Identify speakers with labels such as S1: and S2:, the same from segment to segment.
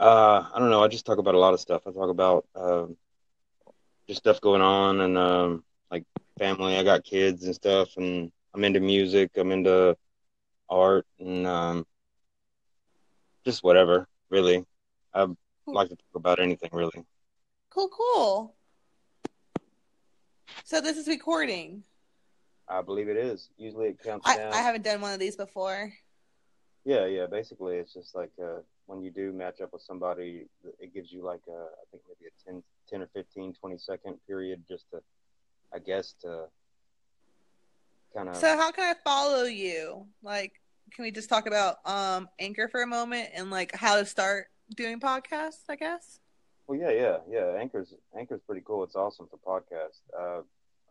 S1: Uh, I don't know. I just talk about a lot of stuff. I talk about um, just stuff going on and um, like family. I got kids and stuff, and I'm into music. I'm into art and um, just whatever. Really, I like to talk about anything. Really.
S2: Cool, cool. So this is recording.
S1: I believe it is. Usually it counts
S2: I,
S1: down.
S2: I haven't done one of these before.
S1: Yeah, yeah. Basically, it's just like uh, when you do match up with somebody, it gives you like a, I think maybe a 10, 10 or 15, 20 second period just to, I guess, to kind of.
S2: So how can I follow you? Like, can we just talk about um Anchor for a moment and like how to start doing podcasts? I guess.
S1: Well, yeah, yeah, yeah. Anchor's Anchor's pretty cool. It's awesome for podcasts. Uh,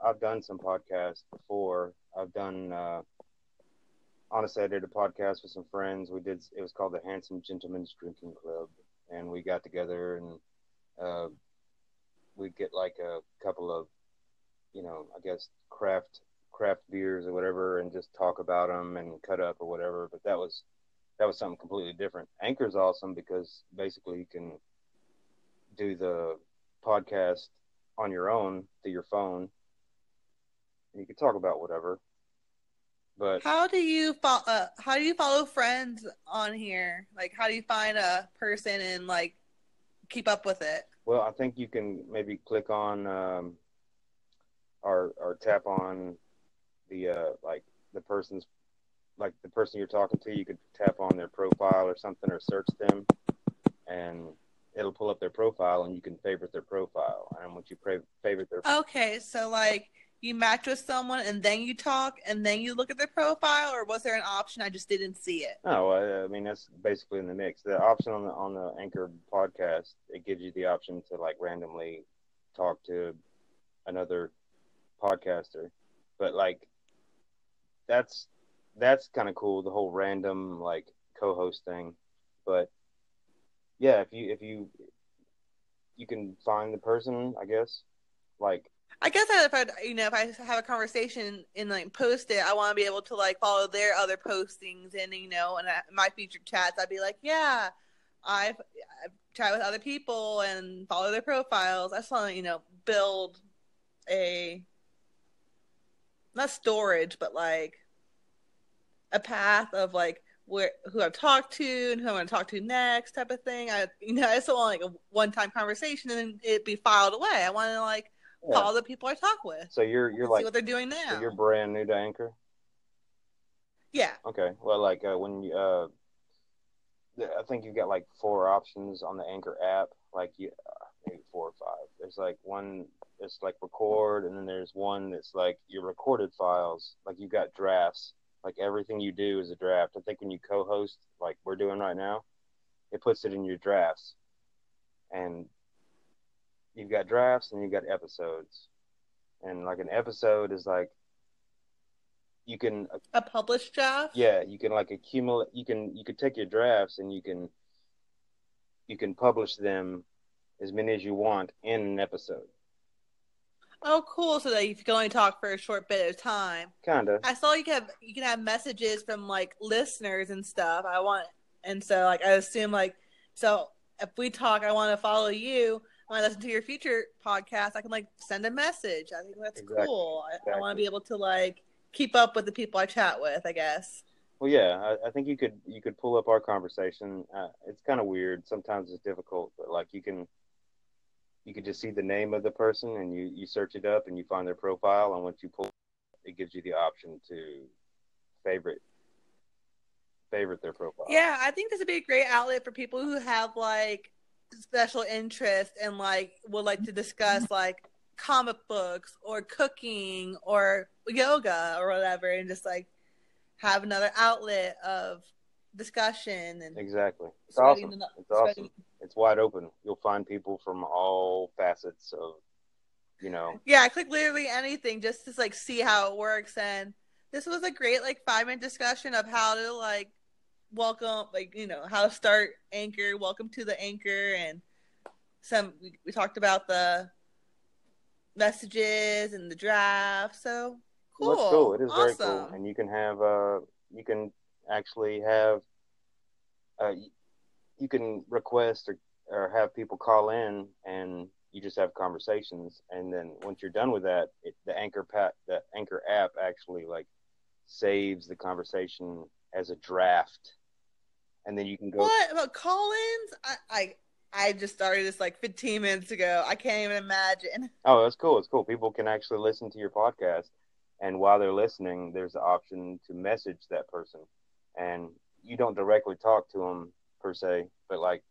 S1: I've done some podcasts before. I've done. Uh, honestly, I did a podcast with some friends. We did. It was called the Handsome Gentlemen's Drinking Club, and we got together and uh, we'd get like a couple of, you know, I guess craft craft beers or whatever, and just talk about them and cut up or whatever. But that was that was something completely different. Anchor's awesome because basically you can do the podcast on your own through your phone. And you can talk about whatever. But
S2: how do you follow? Uh, how do you follow friends on here? Like, how do you find a person and like keep up with it?
S1: Well, I think you can maybe click on um, or or tap on the uh, like the person's like the person you're talking to. You could tap on their profile or something, or search them, and it'll pull up their profile and you can favorite their profile. And once you favorite their
S2: Okay, so like you match with someone and then you talk and then you look at their profile or was there an option I just didn't see it?
S1: No, I, I mean that's basically in the mix. The option on the on the Anchor podcast, it gives you the option to like randomly talk to another podcaster. But like that's that's kind of cool the whole random like co-host thing. But yeah, if you if you you can find the person, I guess. Like
S2: I guess if I you know if I have a conversation and like post it, I want to be able to like follow their other postings and you know and I, my featured chats. I'd be like, yeah, I've, I've chat with other people and follow their profiles. I just want to you know build a not storage, but like a path of like where who I've talked to and who I'm going to talk to next, type of thing. I you know I just want like a one time conversation and it be filed away. I want to like yeah. follow the people I talk with.
S1: So you're you're like
S2: what they're doing now.
S1: So you're brand new to Anchor.
S2: Yeah.
S1: Okay. Well, like uh, when you, uh, I think you've got like four options on the Anchor app. Like you, uh, maybe four or five. There's like one that's like record, and then there's one that's like your recorded files. Like you've got drafts like everything you do is a draft. I think when you co-host, like we're doing right now, it puts it in your drafts, and you've got drafts and you've got episodes, and like an episode is like you can uh,
S2: a published draft.
S1: Yeah, you can like accumulate. You can you can take your drafts and you can you can publish them as many as you want in an episode.
S2: Oh, cool! So that you can only talk for a short bit of time.
S1: Kinda.
S2: I saw you can have you can have messages from like listeners and stuff. I want, and so like I assume like so if we talk, I want to follow you. When I listen to your future podcast, I can like send a message. I think that's exactly. cool. Exactly. I, I want to be able to like keep up with the people I chat with. I guess.
S1: Well, yeah, I, I think you could you could pull up our conversation. Uh, it's kind of weird. Sometimes it's difficult, but like you can you can just see the name of the person and you you search it up and you find their profile and once you pull it gives you the option to favorite favorite their profile
S2: yeah i think this would be a great outlet for people who have like special interest and like would like to discuss like comic books or cooking or yoga or whatever and just like have another outlet of discussion and
S1: exactly it's awesome the, it's awesome it's wide open. You'll find people from all facets of, you know.
S2: Yeah, I click literally anything just to like see how it works, and this was a great like five minute discussion of how to like welcome, like you know how to start Anchor, welcome to the Anchor, and some we, we talked about the messages and the draft. So cool.
S1: Well, cool. It is awesome. very cool, and you can have uh you can actually have uh you can request or, or have people call in and you just have conversations and then once you're done with that it, the anchor pat the anchor app actually like saves the conversation as a draft and then you can go
S2: What about call-ins? I, I I just started this like 15 minutes ago. I can't even imagine.
S1: oh that's cool it's cool people can actually listen to your podcast and while they're listening there's the option to message that person and you don't directly talk to them per se but like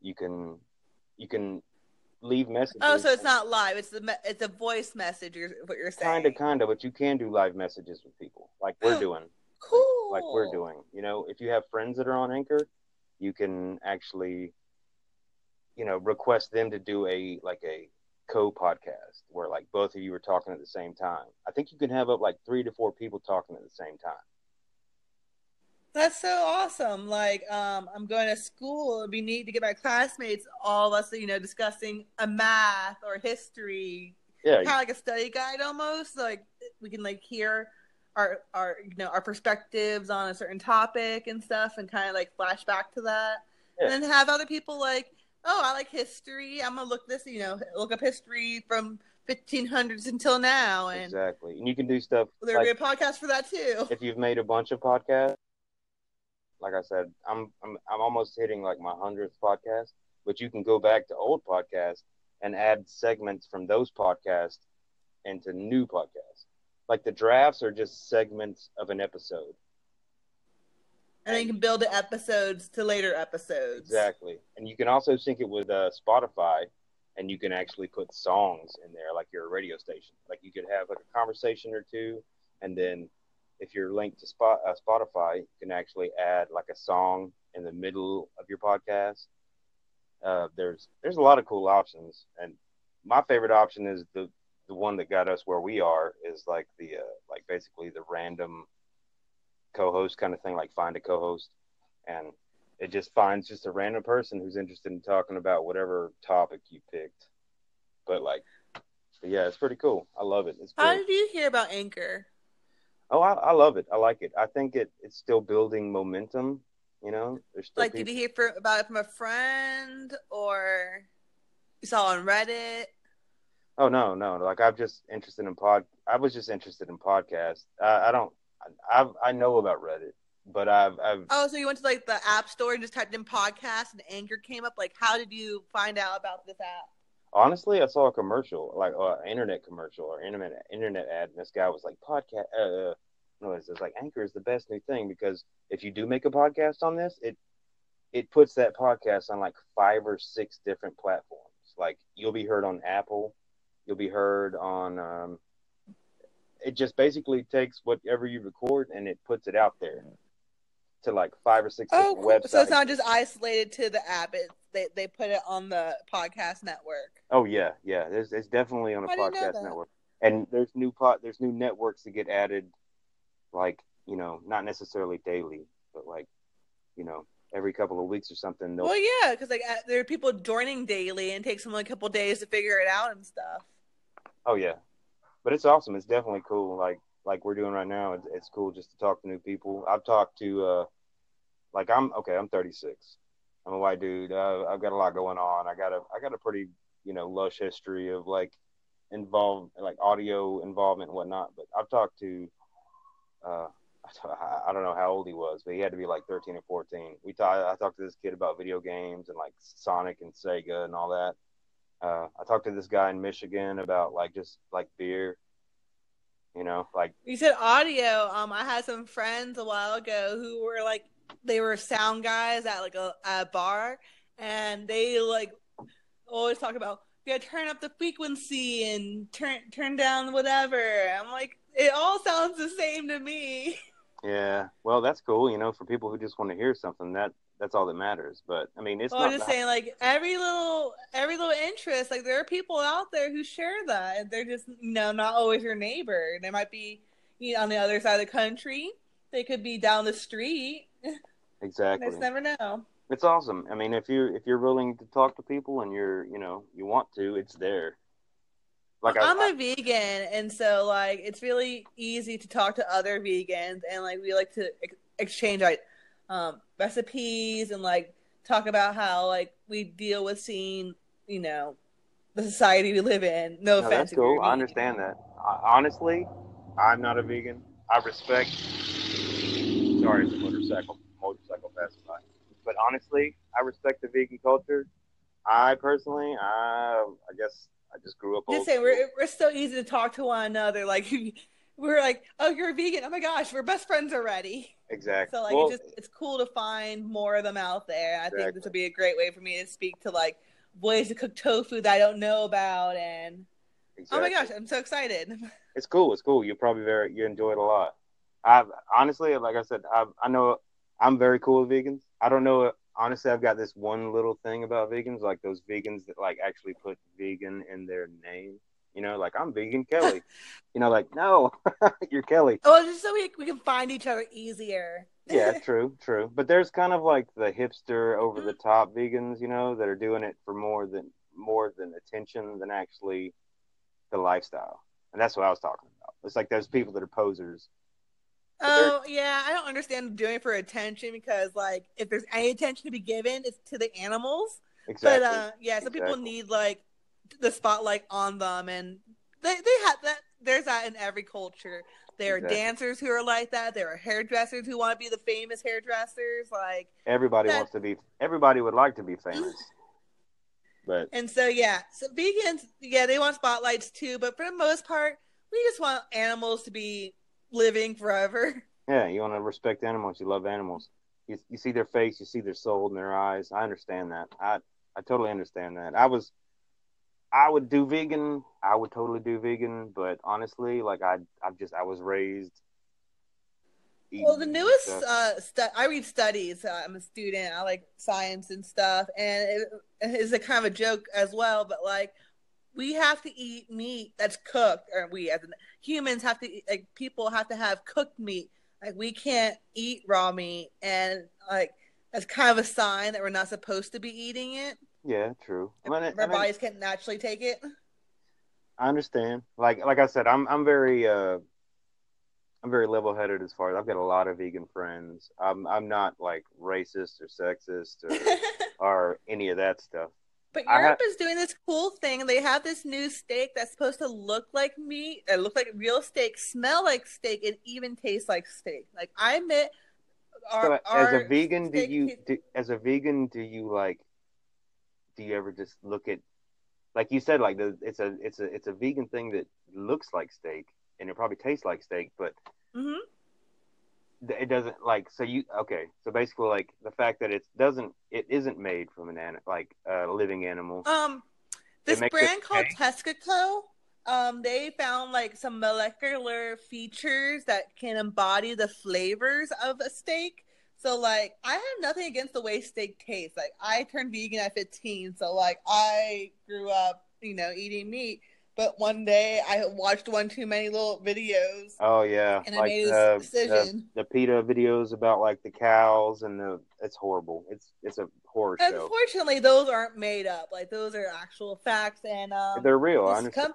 S1: you can you can leave messages
S2: Oh, so it's not live. It's the me- it's a voice message. You're, what you're saying?
S1: kind of kind of but you can do live messages with people like we're oh. doing
S2: Cool.
S1: like we're doing. You know, if you have friends that are on Anchor, you can actually, you know, request them to do a like a co-podcast where like both of you are talking at the same time. I think you can have up like three to four people talking at the same time.
S2: That's so awesome. Like, um, I'm going to school. It'd be neat to get my classmates, all of us, you know, discussing a math or history,
S1: Yeah,
S2: kind of like a study guide almost. Like, we can like hear our our you know our perspectives on a certain topic and stuff, and kind of like flash back to that,
S1: Yeah.
S2: and then have other people like, oh, I like history. I'm gonna look this, you know, look up history from 1500s until now, and
S1: exactly. And you can do stuff
S2: there'll
S1: like
S2: be a podcast for that too.
S1: if you've made a bunch of podcasts. Like I said, I'm I'm I'm almost hitting like my hundredth podcast, but you can go back to old podcasts and add segments from those podcasts into new podcasts. Like the drafts are just segments of an episode.
S2: And then you can build the episodes to later episodes.
S1: Exactly. And you can also sync it with uh, Spotify and you can actually put songs in there like your radio station. Like you could have like a conversation or two and then if you're linked to Spot, uh, Spotify, you can actually add like a song in the middle of your podcast. Uh, there's there's a lot of cool options, and my favorite option is the the one that got us where we are is like the uh, like basically the random co-host kind of thing, like find a co-host, and it just finds just a random person who's interested in talking about whatever topic you picked. But like, but yeah, it's pretty cool. I love it. It's
S2: How
S1: great.
S2: did you hear about Anchor?
S1: Oh, I, I love it. I like it. I think it it's still building momentum. You know, there's still
S2: Like, did you hear for, about it from a friend or you saw on Reddit?
S1: Oh no, no. Like I'm just interested in pod. I was just interested in podcasts. I, I don't. I I know about Reddit, but I've I've
S2: Oh, so you went to like the app store and just typed in podcast and Anchor came up. Like, how did you find out about this app?
S1: honestly I saw a commercial, like uh, an internet commercial or internet internet ad, and this guy was like podcast. Uh, no, it's it's like Anchor is the best new thing because if you do make a podcast on this, it it puts that podcast on like five or six different platforms. Like you'll be heard on Apple, you'll be heard on. Um, it just basically takes whatever you record and it puts it out there to like five or six
S2: Oh, cool.
S1: websites.
S2: so it's not just isolated to the app. It they they put it on the podcast network.
S1: Oh yeah, yeah. There's it's definitely on a
S2: I
S1: podcast network, and there's new pot there's new networks that get added, like you know, not necessarily daily, but like you know, every couple of weeks or something.
S2: Well, yeah, because like uh, there are people joining daily and it takes them like a couple days to figure it out and stuff.
S1: Oh yeah, but it's awesome. It's definitely cool. Like like we're doing right now. It's, it's cool just to talk to new people. I've talked to uh, like I'm okay. I'm 36. I'm a white dude. Uh, I've got a lot going on. I got a I got a pretty you know lush history of like involved like audio involvement and whatnot. But I've talked to uh, I don't know how old he was, but he had to be like 13 or 14. We talked. I talked to this kid about video games and like Sonic and Sega and all that. Uh, I talked to this guy in Michigan about like just like beer, you know, like
S2: You said audio. Um, I had some friends a while ago who were like, they were sound guys at like a, a bar, and they like always talk about you gotta turn up the frequency and turn turn down whatever. I'm like, it all sounds the same to me.
S1: yeah, well that's cool, you know, for people who just want to hear something that that's all that matters. But I mean, it's
S2: Well, I'm just
S1: that-
S2: saying, like every little every little interest, like there are people out there who share that, and they're just you know not always your neighbor. They might be you know, on the other side of the country. They could be down the street.
S1: Exactly.
S2: just never know.
S1: It's awesome. I mean, if you if you're willing to talk to people and you're you know you want to, it's there. Like I,
S2: I'm a vegan, and so like it's really easy to talk to other vegans, and like we like to ex- exchange like um, recipes and like talk about how like we deal with seeing, you know, the society we live in. No,
S1: No,
S2: offense.
S1: that's cool. I understand that. I, honestly, I'm not a vegan. I respect. Sorry, it's a motorcycle motorcycle passing by. But honestly, I respect the vegan culture. I personally, I, I guess I just grew up.
S2: Just saying, we're we're so easy to talk to one another. Like we're like, oh, you're a vegan. Oh my gosh, we're best friends already.
S1: exactly.
S2: So like,
S1: well,
S2: it's just it's cool to find more of them out there. I think this would be a great way for me to speak to like ways to cook tofu that I don't know about. And oh my gosh, I'm so excited.
S1: it's cool. It's cool. You probably very you enjoy it a lot. I honestly, like I said, I I know I'm very cool with vegans. I don't know. Honestly, I've got this one little thing about vegans, like those vegans that like actually put vegan in their name. You know, like I'm vegan Kelly. you know, like no, you're Kelly.
S2: Well, just so we we can find each other easier.
S1: Yeah, true, true. But there's kind of like the hipster, over the top vegans, you know, that are doing it for more than more than attention than actually the lifestyle. And that's what I was talking about. It's like those people that are posers.
S2: Oh yeah, I don't understand doing it for attention because like if there's any attention to be given, it's to the animals.
S1: Exactly.
S2: But uh, yeah, some people need like the spotlight on them, and they they have that. There's that in every culture. There are
S1: Exactly.
S2: dancers who are like that. There are hairdressers who want to be the famous hairdressers. Like,
S1: everybody
S2: that-
S1: wants to be. Everybody would like to be famous. But
S2: and so yeah, so vegans, yeah, they want spotlights too. But for the most part, we just want animals to be living forever.
S1: yeah, you want to respect animals. You love animals. You, you see their face. You see their soul in their eyes. I understand that. I I totally understand that. I was. I would do vegan. I would totally do vegan, but honestly, like I, I've just I was raised.
S2: Well, the newest uh, stu- I read studies. Uh, I'm a student. I like science and stuff, and it, it's a kind of a joke as well. But like, we have to eat meat that's cooked, or we as humans have to eat, like people have to have cooked meat. Like we can't eat raw meat, and like that's kind of a sign that we're not supposed to be eating it.
S1: Yeah, true. I mean,
S2: Our
S1: I, mean,
S2: bodies can't naturally take it.
S1: I understand. Like like I said, I'm I'm very uh I'm very level headed as far as I've got a lot of vegan friends. I'm I'm not like racist or sexist or or any of that stuff.
S2: But Europe is doing this cool thing. They have this new steak that's supposed to look like meat, uh, look like real steak, smell like steak, and even taste like steak. Like I admit, our,
S1: so as a vegan, do you do, as a vegan do you like do you ever just look at like you said like the, it's a it's a it's a vegan thing that looks like steak and it probably tastes like steak, but
S2: Mhm.
S1: it doesn't like so you okay so basically like the fact that it doesn't it isn't made from an an like a living animal
S2: Um, this brand called. Tescaco, um, they found like some molecular features that can embody the flavors of a steak. So like, I have nothing against the way steak tastes. Like, I turned vegan at 15, so like, I grew up, you know, eating meat. But one day, I watched one too many little videos,
S1: oh yeah
S2: and I
S1: like
S2: made
S1: uh,
S2: a decision.
S1: the, the PETA videos about like the cows and the it's horrible it's it's a horror show
S2: Unfortunately, those aren't made up. Like, those are actual facts, and um,
S1: they're real I understand
S2: com-